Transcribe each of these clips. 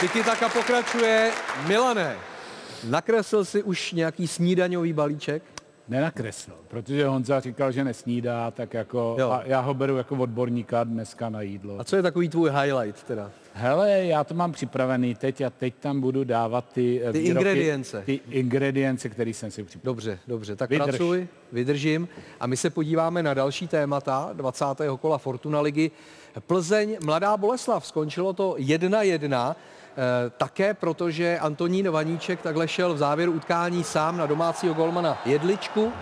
Tiki taka pokračuje. Milané, nakreslil si už nějaký snídaňový balíček? Nenakreslil, protože Honza říkal, že nesnídá, tak jako Jo. a já ho beru jako odborníka dneska na jídlo. A co je takový tvůj highlight teda? Hele, já to mám připravený teď a teď tam budu dávat ty, eh, Ty ingredience. Ty ingredience, které jsem si připravil. Dobře, dobře, tak Vydrž. pracuj, vydržím. A my se podíváme na další témata 20. kola Fortuna ligy. Plzeň, Mladá Boleslav, skončilo to 1-1, eh, také protože Antonín Vaníček takhle šel v závěru utkání sám na domácího golmana Jedličku.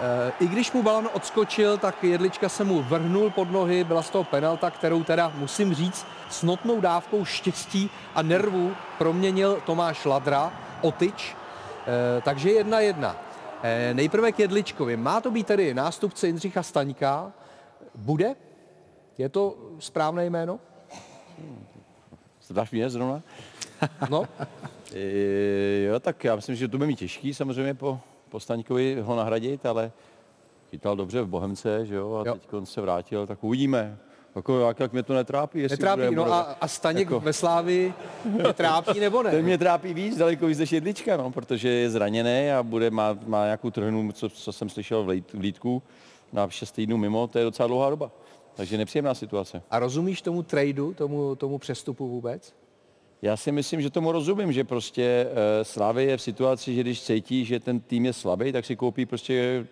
Eh, I když mu balon odskočil, tak Jedlička se mu vrhnul pod nohy, byla z toho penalta, kterou teda musím říct s notnou dávkou štěstí a nervů proměnil Tomáš Ladra, Otyč, Eh, takže jedna jedna. Eh, Nejprve k Jedličkovi. Má to být tedy nástupce Jindřicha Staňka. Bude? Je to správné jméno? Zdáš mě zrovna? No, E, jo, tak já myslím, že to bude mít těžký samozřejmě po, po Staňkovi ho nahradit, ale chytal dobře v Bohemce, že jo, a Jo. teď on se vrátil, tak uvidíme. Jako, jak, jak mě to netrápí, jestli netrápí. bude, No bude- a, a Staněk jako- ve Slávii tě trápí nebo Ten ne? mě trápí víc, daleko víc než jedlička, no, protože je zraněný a bude, má, má nějakou trhnu, co, co jsem slyšel v, lít, v Lítku, na 6 týdnů mimo, to je docela dlouhá doba. Takže nepříjemná situace. A rozumíš tomu tradu, tomu, tomu přestupu vůbec? Já si myslím, že tomu rozumím, že prostě uh, Slávy je v situaci, že když cítí, že ten tým je slabý, tak si koupí prostě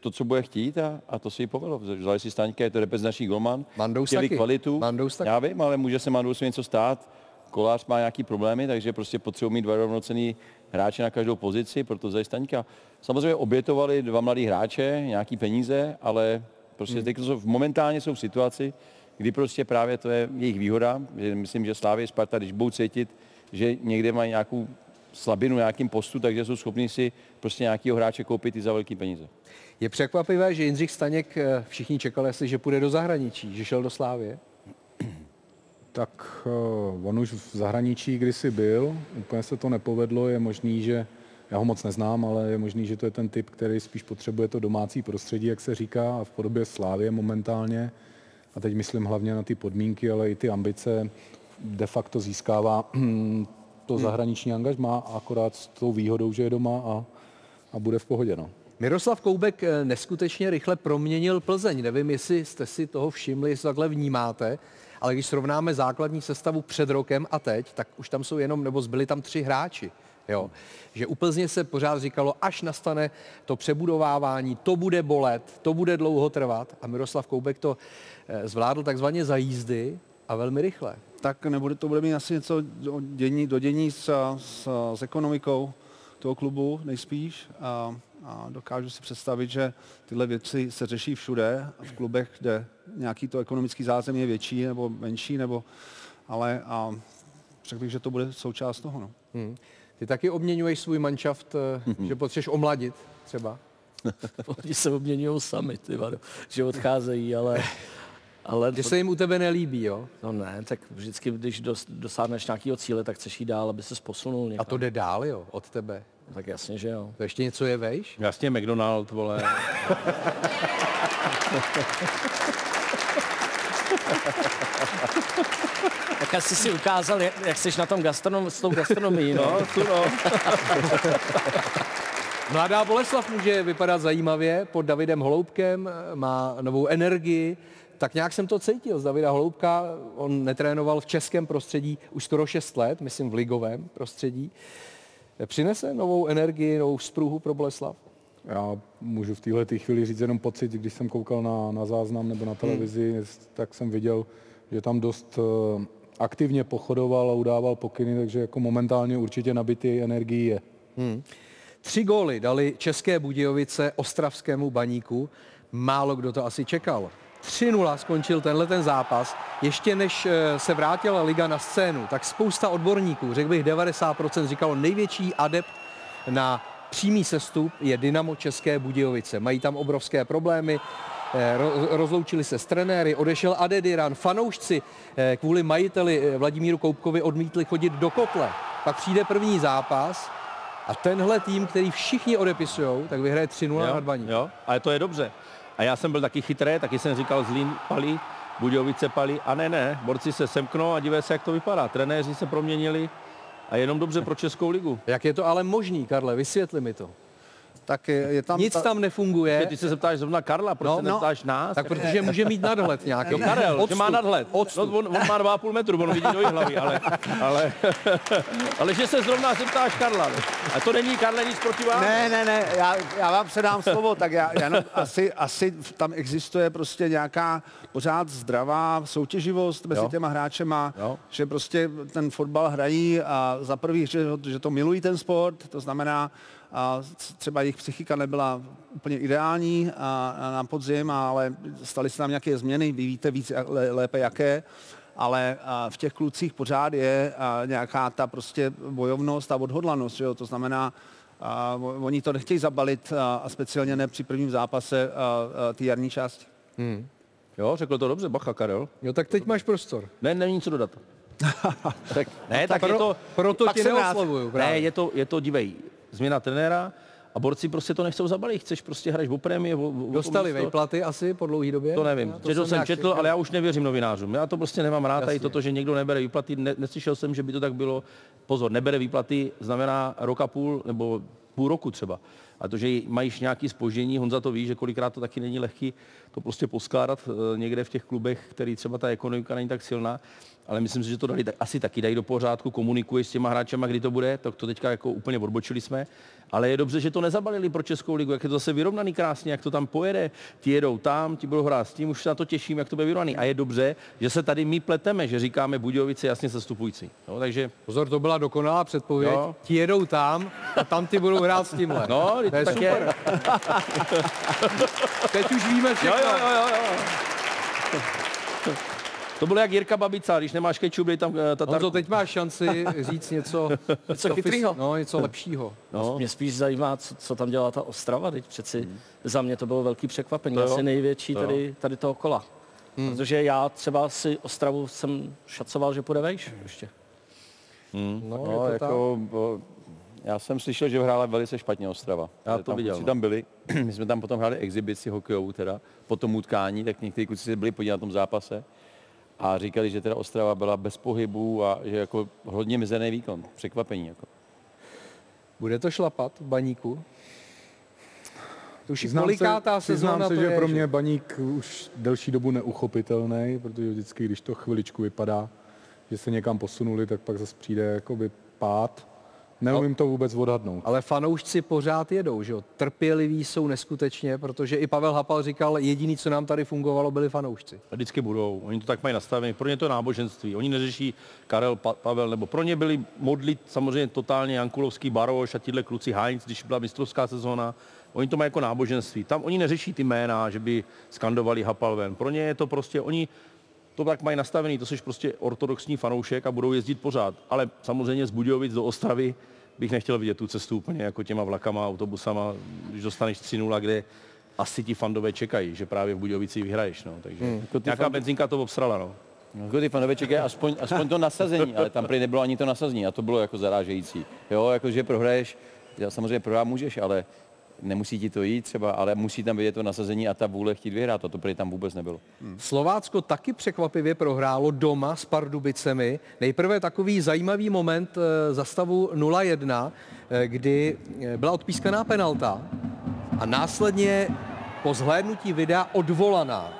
to, co bude chtít a, a to si jí povedlo. Vzali si Staňka, je to reprezentační golman, Mandous chtěli taky. kvalitu. Mandous taky. Já vím, ale může se Mandous něco stát. Kolář má nějaký problémy, takže prostě potřebují mít dva rovnocený hráče na každou pozici, proto vzali Staňka. Samozřejmě obětovali dva mladí hráče, nějaký peníze, ale prostě hmm. teď jsou, momentálně jsou v situaci, kdy prostě právě to je jejich výhoda. Že myslím, že Slávě Sparta, když budou cítit, že někde mají nějakou slabinu nějakým postu, takže jsou schopni si prostě nějakého hráče koupit i za velký peníze. Je překvapivé, že Jindřich Staněk, eh, všichni čekali asi, že půjde do zahraničí, že šel do Slávie. Tak uh, on už v zahraničí kdysi byl, úplně se to nepovedlo, je možný, že já ho moc neznám, ale je možný, že to je ten typ, který spíš potřebuje to domácí prostředí, jak se říká, a v podobě Slávě momentálně. A teď myslím hlavně na ty podmínky, ale i ty ambice de facto získává to zahraniční angažmá, akorát s tou výhodou, že je doma a, a bude v pohodě. No. Miroslav Koubek eh, neskutečně rychle proměnil Plzeň. Nevím, jestli jste si toho všimli, jestli takhle vnímáte, ale když srovnáme základní sestavu před rokem a teď, tak už tam jsou jenom, nebo zbyli tam tři hráči. Jo. Že u Plzně se pořád říkalo, až nastane to přebudovávání, to bude bolet, to bude dlouho trvat. A Miroslav Koubek to eh, zvládl takzvaně za jízdy a velmi rychle. tak nebude, to bude mít asi něco do dění, do dění s, s, s ekonomikou toho klubu nejspíš. A, a dokážu si představit, že tyhle věci se řeší všude, v klubech, kde nějaký to ekonomický zázemí je větší nebo menší, nebo, ale a řekl bych, že to bude součást toho. No. Hmm. Ty taky obměňuješ svůj manšaft, eh, že potřebuješ omladit třeba. Oni se obměňují sami, ty vado, že odcházejí, ale... ale Že se jim u tebe nelíbí, jo? No ne, tak vždycky, když dos, dosáhneš nějakého cíle, tak chceš jít dál, aby se posunul někam. A to jde dál, jo, od tebe. Tak jasně, že jo. To ještě něco je vejš? Jasně, McDonald, vole. Tak asi si ukázal, jak, jak jsi na tom gastronom, s tou gastronomií, no. tu no. Mladá Boleslav může vypadat zajímavě pod Davidem Holoubkem, má novou energii. Tak nějak jsem to cítil z Davida Holoubka. On netrénoval v českém prostředí už skoro 6 let, myslím v ligovém prostředí. Přinese novou energii, novou spruhu pro Boleslav? Já můžu v téhle chvíli říct jenom pocit, když jsem koukal na, na záznam nebo na televizi, hmm. tak jsem viděl, že tam dost uh, aktivně pochodoval a udával pokyny, takže jako momentálně určitě nabitý energií je. Hmm. Tři góly dali České Budějovice Ostravskému baníku. Málo kdo to asi čekal. 3-0 skončil tenhle ten zápas. Ještě než eh, se vrátila liga na scénu, tak spousta odborníků, řekl bych 90%, říkalo největší adept na přímý sestup je Dynamo České Budějovice. Mají tam obrovské problémy, ro- rozloučili se s trenéry, odešel Adediran, fanoušci eh, kvůli majiteli eh, Vladimíru Koupkovi odmítli chodit do kotle. Pak přijde první zápas a tenhle tým, který všichni odepisují, tak vyhraje 3-0 nad Baník. jo, ale to je dobře. A já jsem byl taky chytrý, taky jsem říkal Zlín palí, Budějovice palí. A ne, ne, borci se semknou a divé se, jak to vypadá. Trenéři se proměnili a jenom dobře pro Českou ligu. Jak je to ale možný, Karle, vysvětli mi to. Tak je, tam... Nic ta, tam nefunguje. Ty se zeptáš zrovna Karla, proč No, se no. neptáš nás? Tak protože může mít nadhled nějaký. Jo, Karel, že má nadhled. No, on, on má 2,5 metru, on vidí do hlavy, ale, ale, ale že se zrovna zeptáš Karla. ne? A to není, Karle, nic proti vám? Ne, ne, ne, já, já vám předám slovo, tak já, já jenom asi, asi tam existuje prostě nějaká pořád zdravá soutěživost mezi Jo. těma hráčema, Jo. že prostě ten fotbal hrají a za prvý, že, že to milují ten sport, to znamená, a třeba jejich psychika nebyla úplně ideální a, a na podzim, ale staly se tam nějaké změny, vy víte víc lépe jaké, ale v těch klucích pořád je nějaká ta prostě bojovnost a odhodlanost, že jo? to znamená, a, oni to nechtějí zabalit a, speciálně ne při prvním zápase a, a, ty jarní části. Jo, řekl to dobře, bacha, Karel. Jo, tak teď máš prostor. Ne, není co dodat. tak, ne, tak, pro- je to... proto pak tě neoslovuju právě. Ne, je to, je to divej. Změna trenéra a borci prostě to nechcou zabalit. Chceš prostě hraješ o prémie. O, o, Dostali vejplaty asi po dlouhé době? To nevím. Já Četl jsem, nějak četl, ale já už nevěřím novinářům. Já to prostě nemám rád, tady Jasně. toto, že někdo nebere výplaty. Ne, neslyšel jsem, že by to tak bylo. Pozor, nebere výplaty znamená rok a půl nebo půl roku třeba. A to, že mají nějaký spoždění, Honza to ví, že kolikrát to taky není lehký to prostě poskládat eh, někde v těch klubech, který třeba ta ekonomika není tak silná. Ale myslím si, že to dali tak, asi taky dají do pořádku, komunikuje s těma hráčema, kdy to bude, tak to teďka jako úplně odbočili jsme. Ale je dobře, že to nezabalili pro Českou ligu, jak je to zase vyrovnaný krásně, jak to tam pojede. Ti jedou tam, ti budou hrát s tím, už se na to těším, jak to bude vyrovnaný. A je dobře, že se tady my pleteme, že říkáme Budějovice jasně zastupující. No, takže Pozor, to byla dokonalá předpověď. Jo. Ti jedou tam a tam ty budou hrát s tímhle. no, to je tak super. je. Teď už víme Jo, všechno. jo, jo, jo, jo. To bylo jak Jirka Babica, když nemáš kečup, dej tam eh, tatar... Honzo, teď máš šanci říct něco, Co chytrýho. No, něco lepšího. No, Mě spíš zajímá, co, co tam dělá ta Ostrava, teď přeci za mě to bylo velký překvapení, To jo. asi největší To tady, tady toho kola. Hmm. Protože já třeba si Ostravu jsem šacoval, že půjde vejš ještě. No, No, je to jako, já jsem slyšel, že hrála velice špatně Ostrava. Já Že to tam viděl, kluci no. tam byli, my jsme tam potom hráli exibici hokejovou teda, po tom utkání, tak někteří kluci se byli podívat na tom zápase a říkali, že teda Ostrava byla bez pohybu a že jako hodně mizený výkon, překvapení. Jako. Bude to šlapat v baníku? To už Přiznám kolikátá se, sezóna se, to že je, pro mě baník už delší dobu neuchopitelný, protože vždycky, když to chviličku vypadá, že se někam posunuli, tak pak zase přijde jakoby pád. Neumím to vůbec odhadnout. Ale fanoušci pořád jedou, že jo? Trpěliví jsou neskutečně, protože i Pavel Hapal říkal, jediný, co nám tady fungovalo, byli fanoušci. A vždycky budou. Oni to tak mají nastavené. Pro ně to náboženství. Oni neřeší Karel, pa- Pavel, nebo pro ně byli modlit samozřejmě totálně Jankulovský, Baroš a tihle kluci Heinz, když byla mistrovská sezóna. Oni to mají jako náboženství. Tam oni neřeší ty jména, že by skandovali Hapal ven. Pro ně je to prostě, oni to tak mají nastavený, to jsi prostě ortodoxní fanoušek a budou jezdit pořád. Ale samozřejmě z Budějovic do Ostravy bych nechtěl vidět tu cestu úplně jako těma vlakama, autobusama, když dostaneš 3 kde asi ti fandové čekají, že právě v Budějovici vyhraješ. No. Takže hmm. nějaká fan- benzinka to obsrala. No. Jako ty fanové čekají aspoň, aspoň to nasazení, ale tam prý nebylo ani to nasazení a to bylo jako zarážející. Jo, jako že prohraješ, já samozřejmě prohrát můžeš, ale nemusí ti to jít třeba, ale musí tam vidět to nasazení a ta vůle chtít vyhrát a to prý tam vůbec nebylo. Slovácko taky překvapivě prohrálo doma s Pardubicemi. Nejprve takový zajímavý moment eh, za stavu 0-1, eh, kdy eh, byla odpískaná penalta a následně po zhlédnutí videa odvolaná.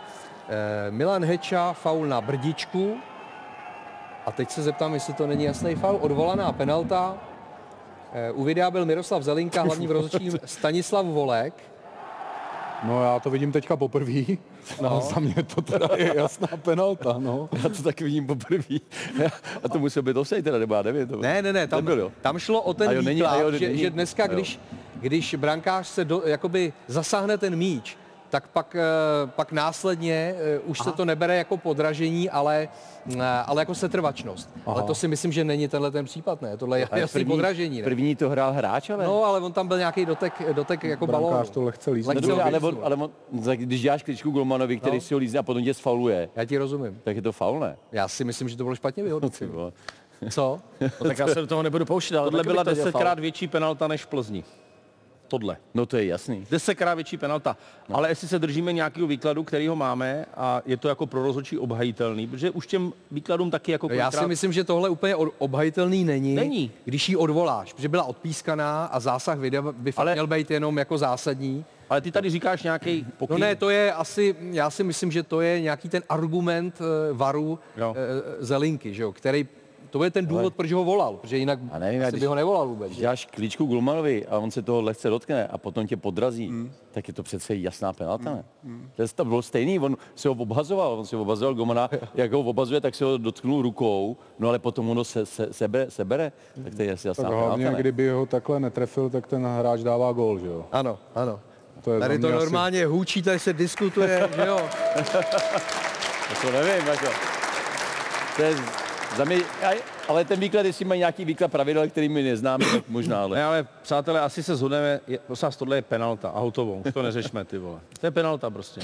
Milan Heča faul na Brdičku a teď se zeptám, jestli to není jasný faul. Odvolaná penalta. Eh, U videa byl Miroslav Zelinka, hlavní v rozhodčím Stanislav Volek. No já to vidím teďka poprvé. No. Za mě to teda je jasná penalta, no. Já to taky vidím poprvé. a to musel být offside teda, nebo já nevím. To... Ne, ne, ne, tam, Nebyl, jo? tam šlo o ten A jo, není- výklad, a jo, že, není- že dneska, když, když brankář se do, jakoby zasáhne ten míč, tak pak, eh, pak následně eh, už se to nebere jako podražení, ale, eh, ale jako setrvačnost. Ale to si myslím, že není tenhle ten případ, ne? Tohle je Ale jasný podražení, ne? První to hrál hráč, ale... No, ale on tam byl nějaký dotek, dotek jako balónu. Brankář to lehce lízne. Lehce No dobře, ho ale, ale on, tak když děláš kličku Golmanovi, který No. si ho lízne a potom tě sfauluje, Já ti rozumím. tak je to faul, ne? Já si myslím, že to bylo špatně vyhodnoceno. vole. Co? No, tak já se do toho nebudu pouštět, ale Tohle byla desetkrát větší penalta než v Plzni. Tohle. No to je jasný. Desetkrát větší penalta. No. Ale jestli se držíme nějakého výkladu, který ho máme a je to jako pro rozhodčí obhajitelný, protože už těm výkladům taky jako No já si myslím, že tohle úplně obhajitelný není, Není. když ji odvoláš, protože byla odpískaná a zásah videa by Ale- měl být jenom jako zásadní. Ale ty tady říkáš nějaký No pokyn. ne, to je asi, já si myslím, že to je nějaký ten argument eh, varu Jo. eh, Zelinky, že jo, který, to je ten důvod, proč ho volal, protože jinak A nevím, já asi když- by ho nevolal vůbec. Když dáš klíčku Gulmanovi a on se toho lehce dotkne a potom tě podrazí, mm. tak je to přece jasná penalta, ne? Mm. To, bylo stejný, on se ho obhazoval, on se ho obhazoval Gulmana, jak ho obhazuje, tak se ho dotknul rukou, no ale potom on ho se, se, sebere, sebere, tak to je jasná Tak penalta, hlavně, ne? kdyby ho takhle netrefil, tak ten hráč dává gól, že jo? Ano, ano. To je Tady to mě asi- normálně hůčí, tady se diskutuje, že jo. To nevím, jako. To je za mě, ale ten výklad, jestli mají nějaký výklad pravidel, který my neznáme, tak možná, ale... Ne, ale přátelé, asi se zhodneme, je, prosím vás, tohle je penalta a hotovo, už to neřešme, ty vole. To je penalta prostě.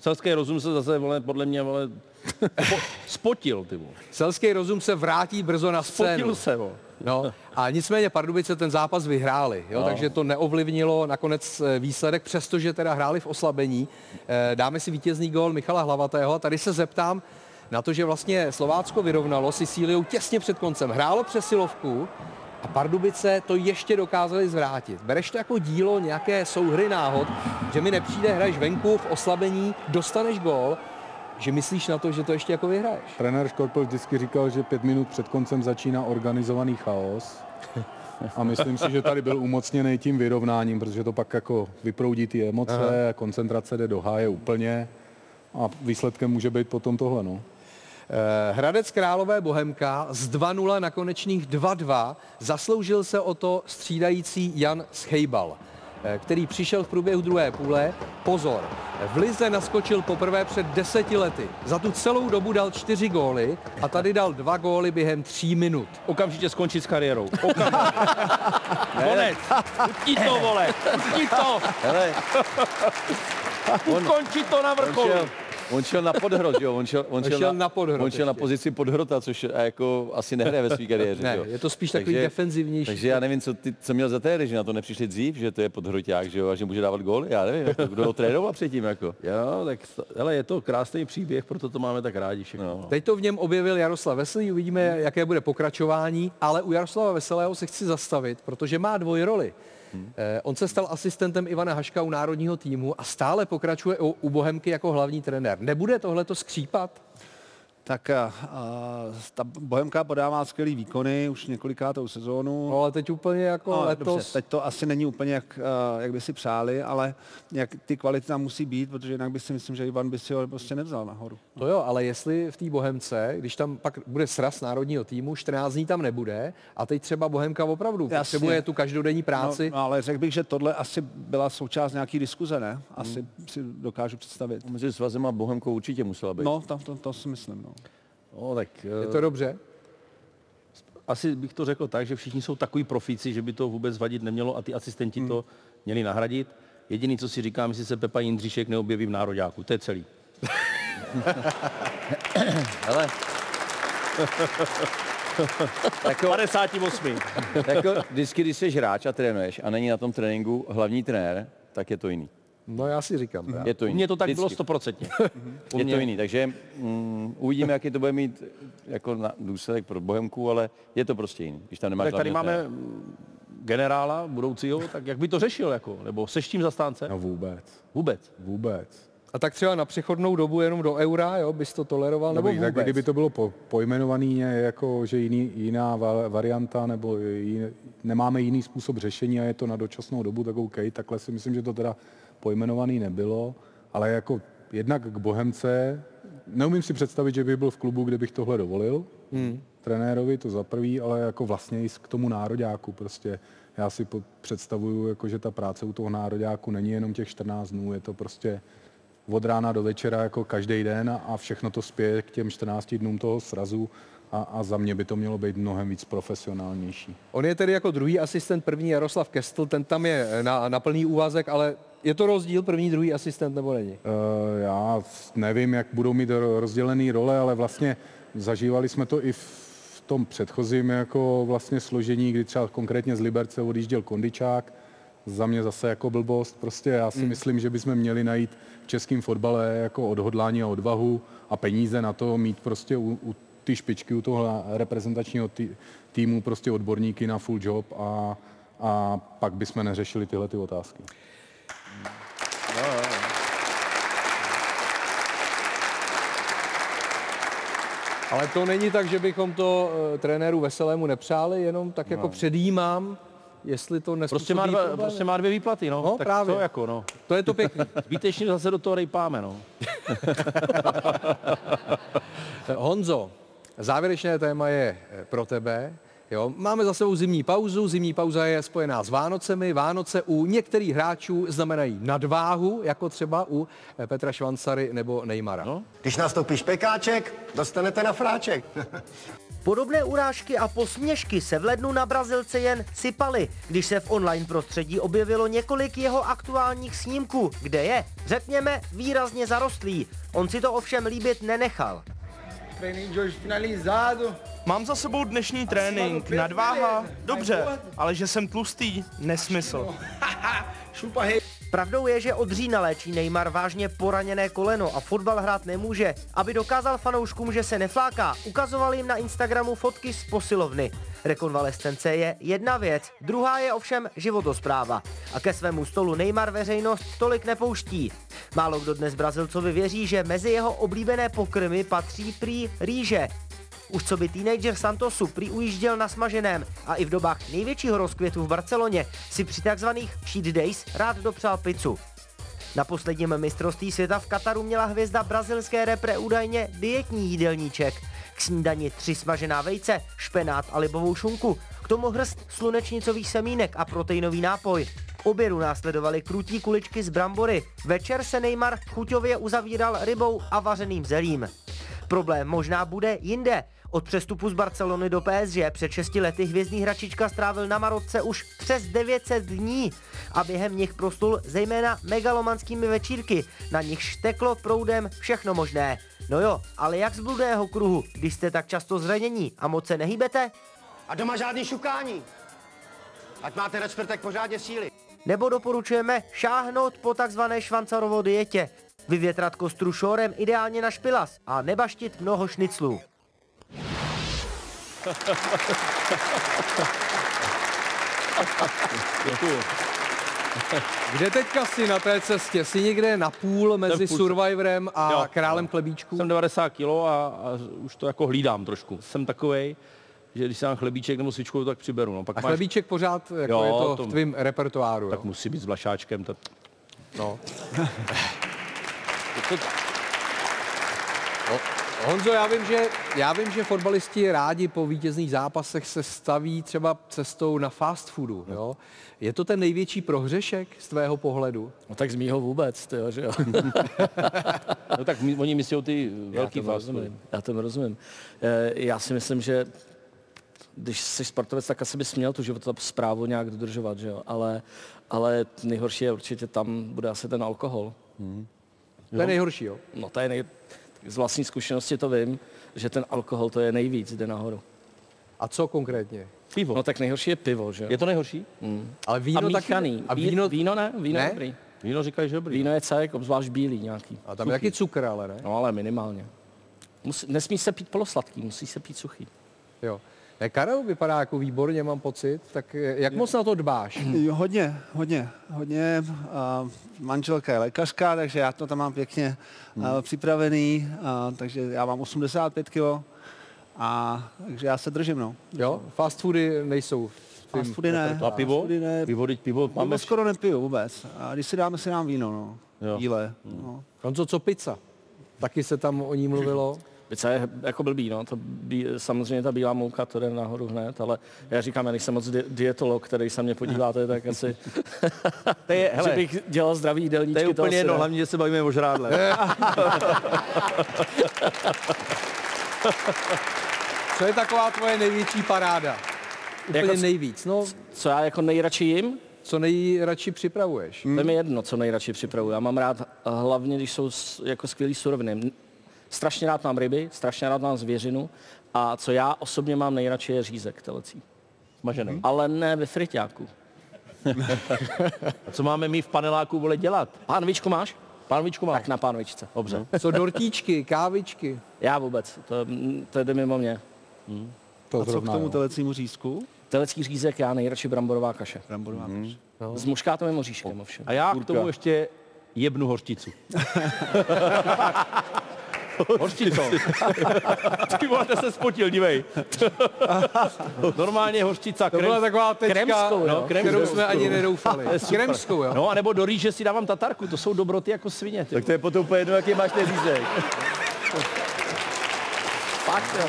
Selský rozum se zase, vole, podle mě, vole, po, spotil, ty vole. Selský rozum se vrátí brzo na scénu. Spotil se, vole. No, a nicméně Pardubice ten zápas vyhráli, jo, no. takže to neovlivnilo nakonec eh, výsledek, přestože teda hráli v oslabení. Eh, Dáme si vítězný gól Michala Hlavatého a tady se zeptám na to, že vlastně Slovácko vyrovnalo Sicíliou těsně před koncem. Hrálo přesilovku a Pardubice to ještě dokázali zvrátit. Bereš to jako dílo nějaké souhry náhod, že mi nepřijde, hraješ venku v oslabení, dostaneš gól, že myslíš na to, že to ještě jako vyhraješ. Trenér Škorpil vždycky říkal, že pět minut před koncem začíná organizovaný chaos. A myslím si, že tady byl umocněný tím vyrovnáním, protože to pak jako vyproudí ty emoce, Aha. koncentrace jde do háje úplně a výsledkem může být potom tohle. No. Eh, Hradec Králové Bohemka z 2-0 na konečných 2-2 zasloužil se o to střídající Jan Schejbal, eh, který přišel v průběhu druhé půle. Pozor, v Lize naskočil poprvé před deseti lety. Za tu celou dobu dal čtyři góly a tady dal dva góly během tří minut. Okamžitě skončit s kariérou. Okamžitě. Konec. Utí to, vole. Utí to. Hele, Ukončit to na vrcholu. On šel na podhrot, jo? On šel, on šel, šel na podhrot On šel na ještě. pozici podhrota, což a jako asi nehraje ve své kariéře. Ne, jo? je to spíš takový defenzivnější. Takže já nevím, co, ty, co měl za téry, že na to nepřišli dřív, že to je podhroťák, že jo, a že může dávat gól. Já nevím, jako, kdo ho trénoval předtím, jako. Jo, tak hele, je to krásný příběh, proto to máme tak rádi všechno. No. No. Teď to v něm objevil Jaroslav Veselý, uvidíme, jaké bude pokračování, ale u Jaroslava Veselého se chci zastavit, protože má dvojroli. Eh, on se stal asistentem Ivana Haška u národního týmu a stále pokračuje u, Bohemky jako hlavní trenér. Nebude tohleto skřípat? Tak a, a, ta Bohemka podává skvělý výkony už několikátou sezónu. No, ale teď úplně jako No, letos... Dobře, teď to asi není úplně, jak, jak by si přáli, ale jak ty kvality tam musí být, protože jinak by si myslím, že Ivan by si ho prostě nevzal nahoru. To jo, ale jestli v té Bohemce, když tam pak bude sraz národního týmu, 14 dní tam nebude a teď třeba Bohemka opravdu Jasně. potřebuje tu každodenní práci. No, no, ale řekl bych, že tohle asi byla součást nějaký diskuze, ne? Asi hmm. si dokážu představit. Mezi svazem a Bohemkou určitě musela být. No, to, to, to si myslím, no. No, tak Je eh, to dobře? asi bych to řekl tak, že všichni jsou takový profíci, že by to vůbec vadit nemělo a ty asistenti hmm. to měli nahradit. Jediný, co si říkám, jestli se Pepa Jindříšek neobjeví v nároďáku. To je celý. Hele. jako, 58. jako, vždycky, když jsi hráč a trénuješ a není na tom tréninku hlavní trenér, tak je to jiný. No já si říkám. právě. Je to U jiný. mě to tak Vždycky. bylo stoprocentně. U Je mě- to jiný, takže mm, uvidíme, jaký to bude mít jako na důsledek pro Bohemku, ale je to prostě jiný, když tam nemáš Tak tady máme trenéra. mm, generála budoucího, tak jak by to řešil, jako? Nebo seš tím zastánce? no vůbec, Vůbec. vůbec. A tak třeba na přechodnou dobu jenom do eura, jo, bys to toleroval, nebo Dobrý, tak vůbec? kdyby to bylo po, pojmenovaný jako, že jiný, jiná va- varianta nebo jiný, nemáme jiný způsob řešení a je to na dočasnou dobu, tak OK, takhle si myslím, že to teda pojmenovaný nebylo, ale jako jednak k Bohemce, neumím si představit, že bych byl v klubu, kde bych tohle dovolil, hmm. trenérovi, to za prvý, ale jako vlastně i k tomu nároďáku prostě. Já si představuju, jako, že ta práce u toho nároďáku není jenom těch 14 dnů, je to prostě od rána do večera jako každý den a, a všechno to spěje k těm 14 dnům toho srazu a, a za mě by to mělo být mnohem víc profesionálnější. On je tedy jako druhý asistent, první Jaroslav Kestl, ten tam je na, na plný úvazek, ale je to rozdíl první, druhý asistent nebo není? Eh, Já nevím, jak budou mít ro- rozdělený role, ale vlastně zažívali jsme to i v tom předchozím jako vlastně složení, kdy třeba konkrétně z Liberce odjížděl Kondičák, za mě zase jako blbost. Prostě já si myslím, že bychom měli najít v českém fotbale jako odhodlání a odvahu a peníze na to mít prostě u, u ty špičky, u toho reprezentačního tý, týmu prostě odborníky na full job a, a pak bychom neřešili tyhle ty otázky. Ale to není tak, že bychom to uh, trenéru Veselému nepřáli, jenom tak jako předjímám, jestli to nespůsobí Prostě má, dva, problémy. prostě má dvě výplaty, no. No, tak právě. to jako, no. To je to pěkný. Zbytečně zase do toho rejpáme, no. Honzo, závěrečné téma je eh, pro tebe. Jo, máme za sebou zimní pauzu, zimní pauza je spojená s Vánocemi. Vánoce u některých hráčů znamenají nadváhu, jako třeba u eh, Petra Švancary nebo Neymara. No. Když nastoupí špekáček, dostanete na fráček. Podobné urážky a posměšky se v lednu na Brazilce jen sypaly, když se v online prostředí objevilo několik jeho aktuálních snímků, kde je, řekněme, výrazně zarostlý. On si to ovšem líbit nenechal. Mám za sebou dnešní trénink. Nadváha? Dobře, ale že jsem tlustý? Nesmysl. Pravdou je, že od října léčí Neymar vážně poraněné koleno a fotbal hrát nemůže. Aby dokázal fanouškům, že se nefláká, ukazoval jim na Instagramu fotky z posilovny. Rekonvalescence je jedna věc, druhá je ovšem životospráva. A ke svému stolu Neymar veřejnost tolik nepouští. Málo kdo dnes Brazilcovi věří, že mezi jeho oblíbené pokrmy patří prý rýže. Už co by teenager Santosu prý ujížděl na smaženém a i v dobách největšího rozkvětu v Barceloně si při takzvaných cheat days rád dopřál pizzu. Na posledním mistrovství světa v Kataru měla hvězda brazilské repre údajně dietní jídelníček. K snídani tři smažená vejce, špenát a libovou šunku, k tomu hrst slunečnicových semínek a proteinový nápoj. K obědu následovaly krutí kuličky z brambory. Večer se Neymar chuťově uzavíral rybou a vařeným zelím. Problém možná bude jinde. Od přestupu z Barcelony do PSG před 6 lety hvězdný hračička strávil na Marotce už přes 900 dní a během nich prostul zejména megalomanskými večírky, na nichž teklo proudem všechno možné. No jo, ale jak z bludného kruhu, když jste tak často zranění a moc se nehýbete? A doma žádný šukání. Ať máte na čtvrtek pořádně síly. Nebo doporučujeme šáhnout po takzvané švancarovo dietě, vyvětrat kostru šorem ideálně na špilas a nebaštit mnoho šniclů. Děkuju. Kde teďka jsi na té cestě? Jsi někde na půl mezi půl- Survivorem a Jo. králem chlebíčků? Jsem 90 kilo a, a už to jako hlídám trošku. Jsem takovej, že když si dám chlebíček nebo svičku, tak přiberu. No, pak A máš, chlebíček pořád jako Jo, je to to- v tvým repertoáru. tak jo? musí být s vlašáčkem. To, No. to, Honzo, já vím, že, já vím, že fotbalisti rádi po vítězných zápasech se staví třeba cestou na fast foodu. Jo? Je to ten největší prohřešek z tvého pohledu? No tak z mýho vůbec, tyjo, že jo. no tak my, oni myslí ty velký já fast rozumím. Já tomu rozumím. Eh, Já si myslím, že když jsi sportovec, tak asi bys měl tu životosprávu nějak dodržovat, že jo. Ale, ale nejhorší je určitě tam bude asi ten alkohol. To je nejhorší, jo? No to je nej... Z vlastní zkušenosti to vím, že ten alkohol to je nejvíc, jde nahoru. A co konkrétně? Pivo. No tak nejhorší je pivo, že jo. Je to nejhorší? Ale A víno taky... míchaný. A Víno, víno, víno ne, víno Ne? ne? dobrý. Víno říkají, že dobrý. Víno je cajek, obzvlášť bílý nějaký. a tam je taky cukr, ale ne? No ale minimálně. Musí, nesmí se pít polosladký, musí se pít suchý. Jo. Karel vypadá jako výborně, mám pocit. Tak eh, jak moc na to dbáš? Jo, hodně, hodně, hodně. A manželka je lékařka, takže já to tam mám pěkně hmm. připravený, a, takže já mám 85 kg a takže já se držím, no. Jo? Fast foody nejsou. Fast foody ne. A pivo? Fast foody ne. Pivo, teď pivo Máme máme... skoro nepiju vůbec. A když si dáme, si dám víno, no. Jo. Bílé. No. Honzo, co pizza? Taky se tam o ní mluvilo. Pizza je jako blbý, no. To bí, samozřejmě ta bílá mouka, to jde nahoru hned, ale já říkám, já nejsem moc di- dietolog, který se mě podíváte, tak asi, To je, že hele, bych dělal zdravý jídelníčky. to je úplně jedno, hlavně, že se bavíme o žrádle. Co je taková tvoje největší paráda? Úplně Jako nejvíc. No, Co já jako nejradši jim, co nejradši připravuješ? to je mi jedno, co nejradši připravuju. Já mám rád hlavně, když jsou jako skvělý suroviny. Strašně rád mám ryby, strašně rád mám zvěřinu a co já osobně mám nejradši je řízek telecí. Smažený. Ale ne ve friťáku. A co máme my v paneláku vole dělat? Pánvičku máš? Pánvičku mám. Tak na pánvičce. Dobře. Co dortíčky, kávičky. Já vůbec, to, to jde mimo mě. To A co k tomu jo. telecímu řízku? Telecký řízek, já nejradši bramborová kaše. Bramborová mm. S muškátovým oříškem ovšem. A já k Kurka. tomu ještě jebnu hořčicu. Hořčico. Ty vole, to se spotil, dívej. Normálně hořčica, To krem, byla taková tečka, kremskou, no, kterou jsme ani nedoufali. Kremskou, jo. No, anebo do rýže si dávám tatarku, to jsou dobroty jako svině. Ty. Tak to je potom úplně jedno, jaký máš ten řízek. Fakt, jo.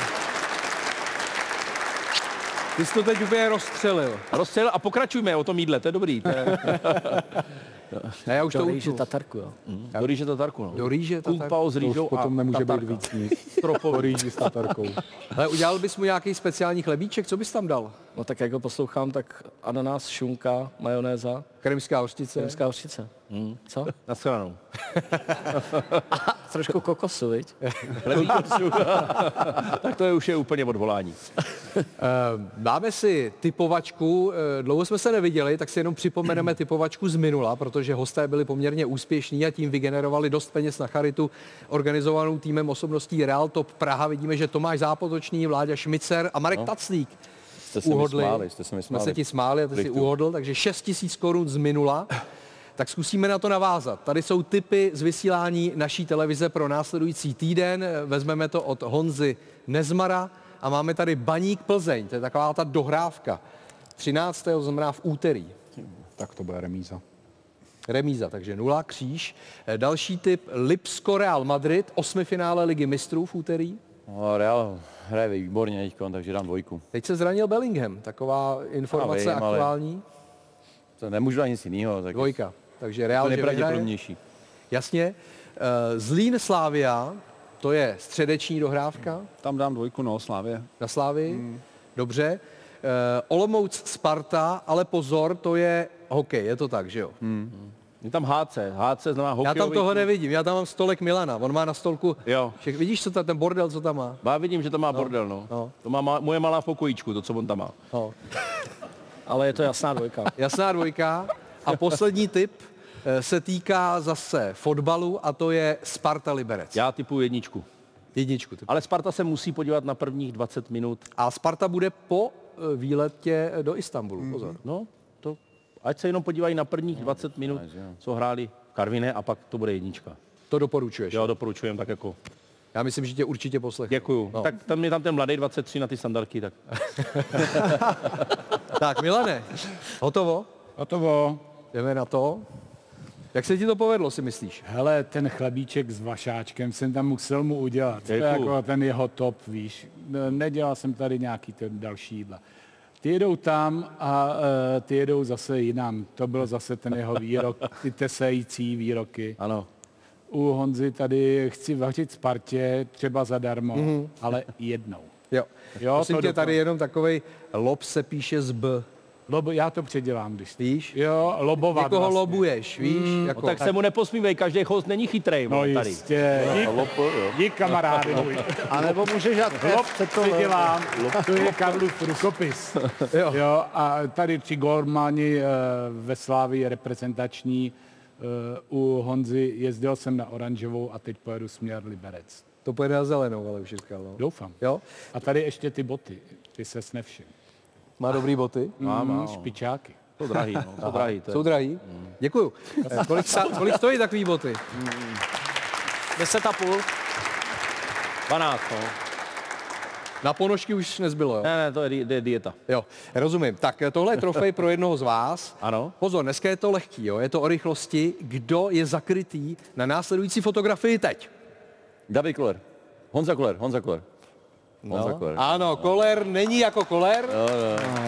Ty jsi to teď úplně rozstřelil. Rozstřel a pokračujme o tom jídle, to je dobrý. To je, A já už to To rýže tatarku, jo. do rýže tatarku, no. Do rýže tatarku. pao s To rýžou potom a nemůže být tatarka. víc nic. Poríží s tatarkou. Ale udělal bys mu nějaký speciální chlebíček, co bys tam dal? No tak jak ho poslouchám, tak ananas, šunka, majonéza, Kremská hořčice. kremská hořčice. Hmm. Co? Na stranou. Trošku kokosu, viď? tak to je už je úplně odvolání. Eh, Máme si typovačku, eh, dlouho jsme se neviděli, tak si jenom připomeneme typovačku z minula, protože hosté byli poměrně úspěšní a tím vygenerovali dost peněz na charitu organizovanou týmem osobností Real Top Praha. Vidíme, že Tomáš Zápotočný, Vláďa Šmicer a Marek no. Taclík Jste se mi uhodli. smáli, jste se mi jsme smáli. se ti smáli a ty jsi Rychtu. uhodl, takže 6 tisíc korun z minula. Tak zkusíme na to navázat. Tady jsou typy z vysílání naší televize pro následující týden. Vezmeme to od Honzy Nezmara a máme tady Baník Plzeň. To je taková ta dohrávka. 13. to znamená v úterý. Tak to bude remíza. Remíza, takže nula, kříž. Další typ Lipsko Real Madrid, osmifinále ligy mistrů v úterý. No, Real hraje výborně teďkon, takže dám dvojku. Teď se zranil Bellingham, taková informace vím, ale- aktuální. To nemůžu dát nic jiného. Tak Dvojka. Takže Real, je nejpravděpodobnější. Jasně. Eh, Zlín Slávia, to je středeční dohrávka Tam dám dvojku, no, Slávě. na Slávii. Dobře. Eh, Olomouc Sparta, ale pozor, to je hokej, je to tak, že jo? Je tam HC. HC znamená Já hokejový tam toho klub. nevidím, já tam mám stolek Milana, on má na stolku, Jo. všech, vidíš, co ta, ten bordel, co tam má? Já vidím, že to má bordel, no. no. To má ma- moje malá v pokojíčku, to, co on tam má. No. Ale je to jasná dvojka. Jasná dvojka. A poslední tip eh, se týká zase fotbalu a to je Sparta Liberec. Já typu jedničku. Jedničku. Typ. Ale Sparta se musí podívat na prvních 20 minut. A Sparta bude po eh, výletě do Istanbulu, pozor. No, ať se jenom podívají na prvních 20 minut, co hráli v Karviné a pak to bude jednička. To doporučuješ. Jo, doporučujem tak jako. Já myslím, že tě určitě poslechnu. Děkuju. No. No. Tak tam je tam ten mladý 23 na ty standardky, tak. Tak, Milane, hotovo? Hotovo. Jdeme na to. Jak se ti to povedlo, si myslíš? Hele, ten chlebíček s vašáčkem jsem tam musel mu udělat. To je Děkuju. jako ten jeho top, víš. Ne- Nedělal jsem tady nějaký ten další jídla. Ty jedou tam a uh, ty jedou zase jinam. To byl zase ten jeho výrok, ty tesající výroky. Ano. U Honzy tady chci vařit Spartě, třeba zadarmo, mm-hmm. ale jednou. Jo. Jo, Prosím to tě, tady jenom takový lob se píše z B. Lobo, já to předělám, když Víš? Jo, lobovat Někoho vlastně. lobuješ, víš? No, jako, tak se mu neposmívej, každý host není chytrý No tady. jistě. Dík, dík kamarády můj. A nebo můžeš dát Lob F, to si dělám, to je Karlův rukopis. Jo. Jo, a tady tři golmani eh, ve Slávii reprezentační. eh, U Honzy jezdil jsem na oranžovou a teď pojedu směr Liberec. To pojede na zelenou, ale už říkal. No. Doufám. Jo? A tady ještě ty boty, ty se nevšim. Má dobrý boty? Má, má, Mm, no. špičáky. To drahý, no, to drahý. To je. Jsou drahý? Děkuju. Eh, Kolik, sa, kolik stojí takový boty? 10 a půl. 12, no. Na ponožky už nezbylo, jo? Ne, ne, to je, di- to je dieta. Jo, rozumím. Tak eh, tohle je trofej pro jednoho z vás. Ano. Pozor, dneska je to lehký, jo? je to o rychlosti. Kdo je zakrytý na následující fotografii teď? David Koller. Honza Koller, Honza Koller. Koller. Ano, Koler není jako Koler.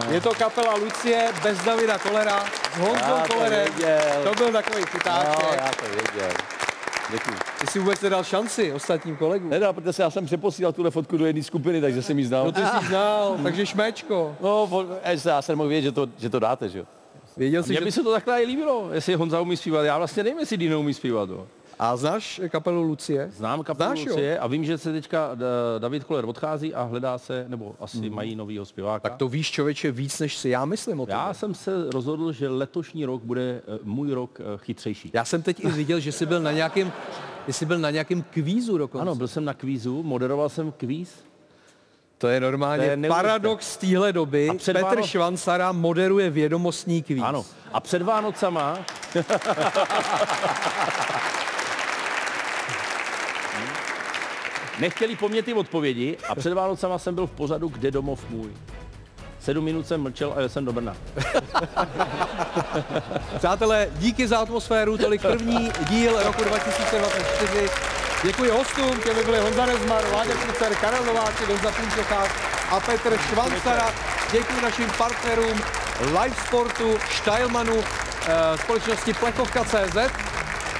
Je to kapela Lucie bez Davida Kolera s Honzou to Kolerem. věděl. To byl takový No, chytáček. já to věděl. Děkuji. Ty si vůbec nedal šanci ostatním kolegům. Nedal, protože já jsem přeposílal tuhle fotku do jedné skupiny, takže jsem ji znal. No ty jsi znal, takže šmečko. No, já jsem mohl vědět, že to, že to dáte, že jo. Věděl jsi, Mně že... by se to takhle i líbilo, jestli Honza umí zpívat. Já vlastně nevím, jestli Dino umí zpívat. Jo. A znáš kapelu Lucie? Znám kapelu Znáš, jo? Lucie a vím, že se teďka eh, David Koller odchází a hledá se, nebo asi mají novýho zpěváka. Tak to víš, člověče, víc, než si já myslím o tom. Já jsem se rozhodl, že letošní rok bude eh, můj rok eh, chytřejší. Já jsem teď i viděl, že jsi byl na nějakém, jsi byl na nějakém kvízu dokonce. Ano, byl jsem na kvízu, moderoval jsem kvíz. To je normálně To je paradox z téhle doby. A před Petr Váno- Švancara moderuje vědomostní kvíz. Ano. A před Vánocama... Nechtěli po mně ty odpovědi a před Vánocama jsem byl v pořadu Kde domov můj. Sedm minut jsem mlčel a jel jsem do Brna. Přátelé, díky za atmosféru, tolik první díl roku 2024. Děkuji hostům, těmi byli Honza Rezmar, Láďa Krucer, Karel Nováček, Honza Punčochák a Petr Švancara. Děkuji našim partnerům Live Sportu, Steilmanu, eh, společnosti Plechovka.cz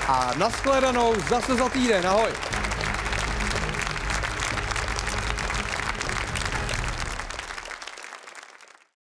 a nashledanou zase za týden. Ahoj.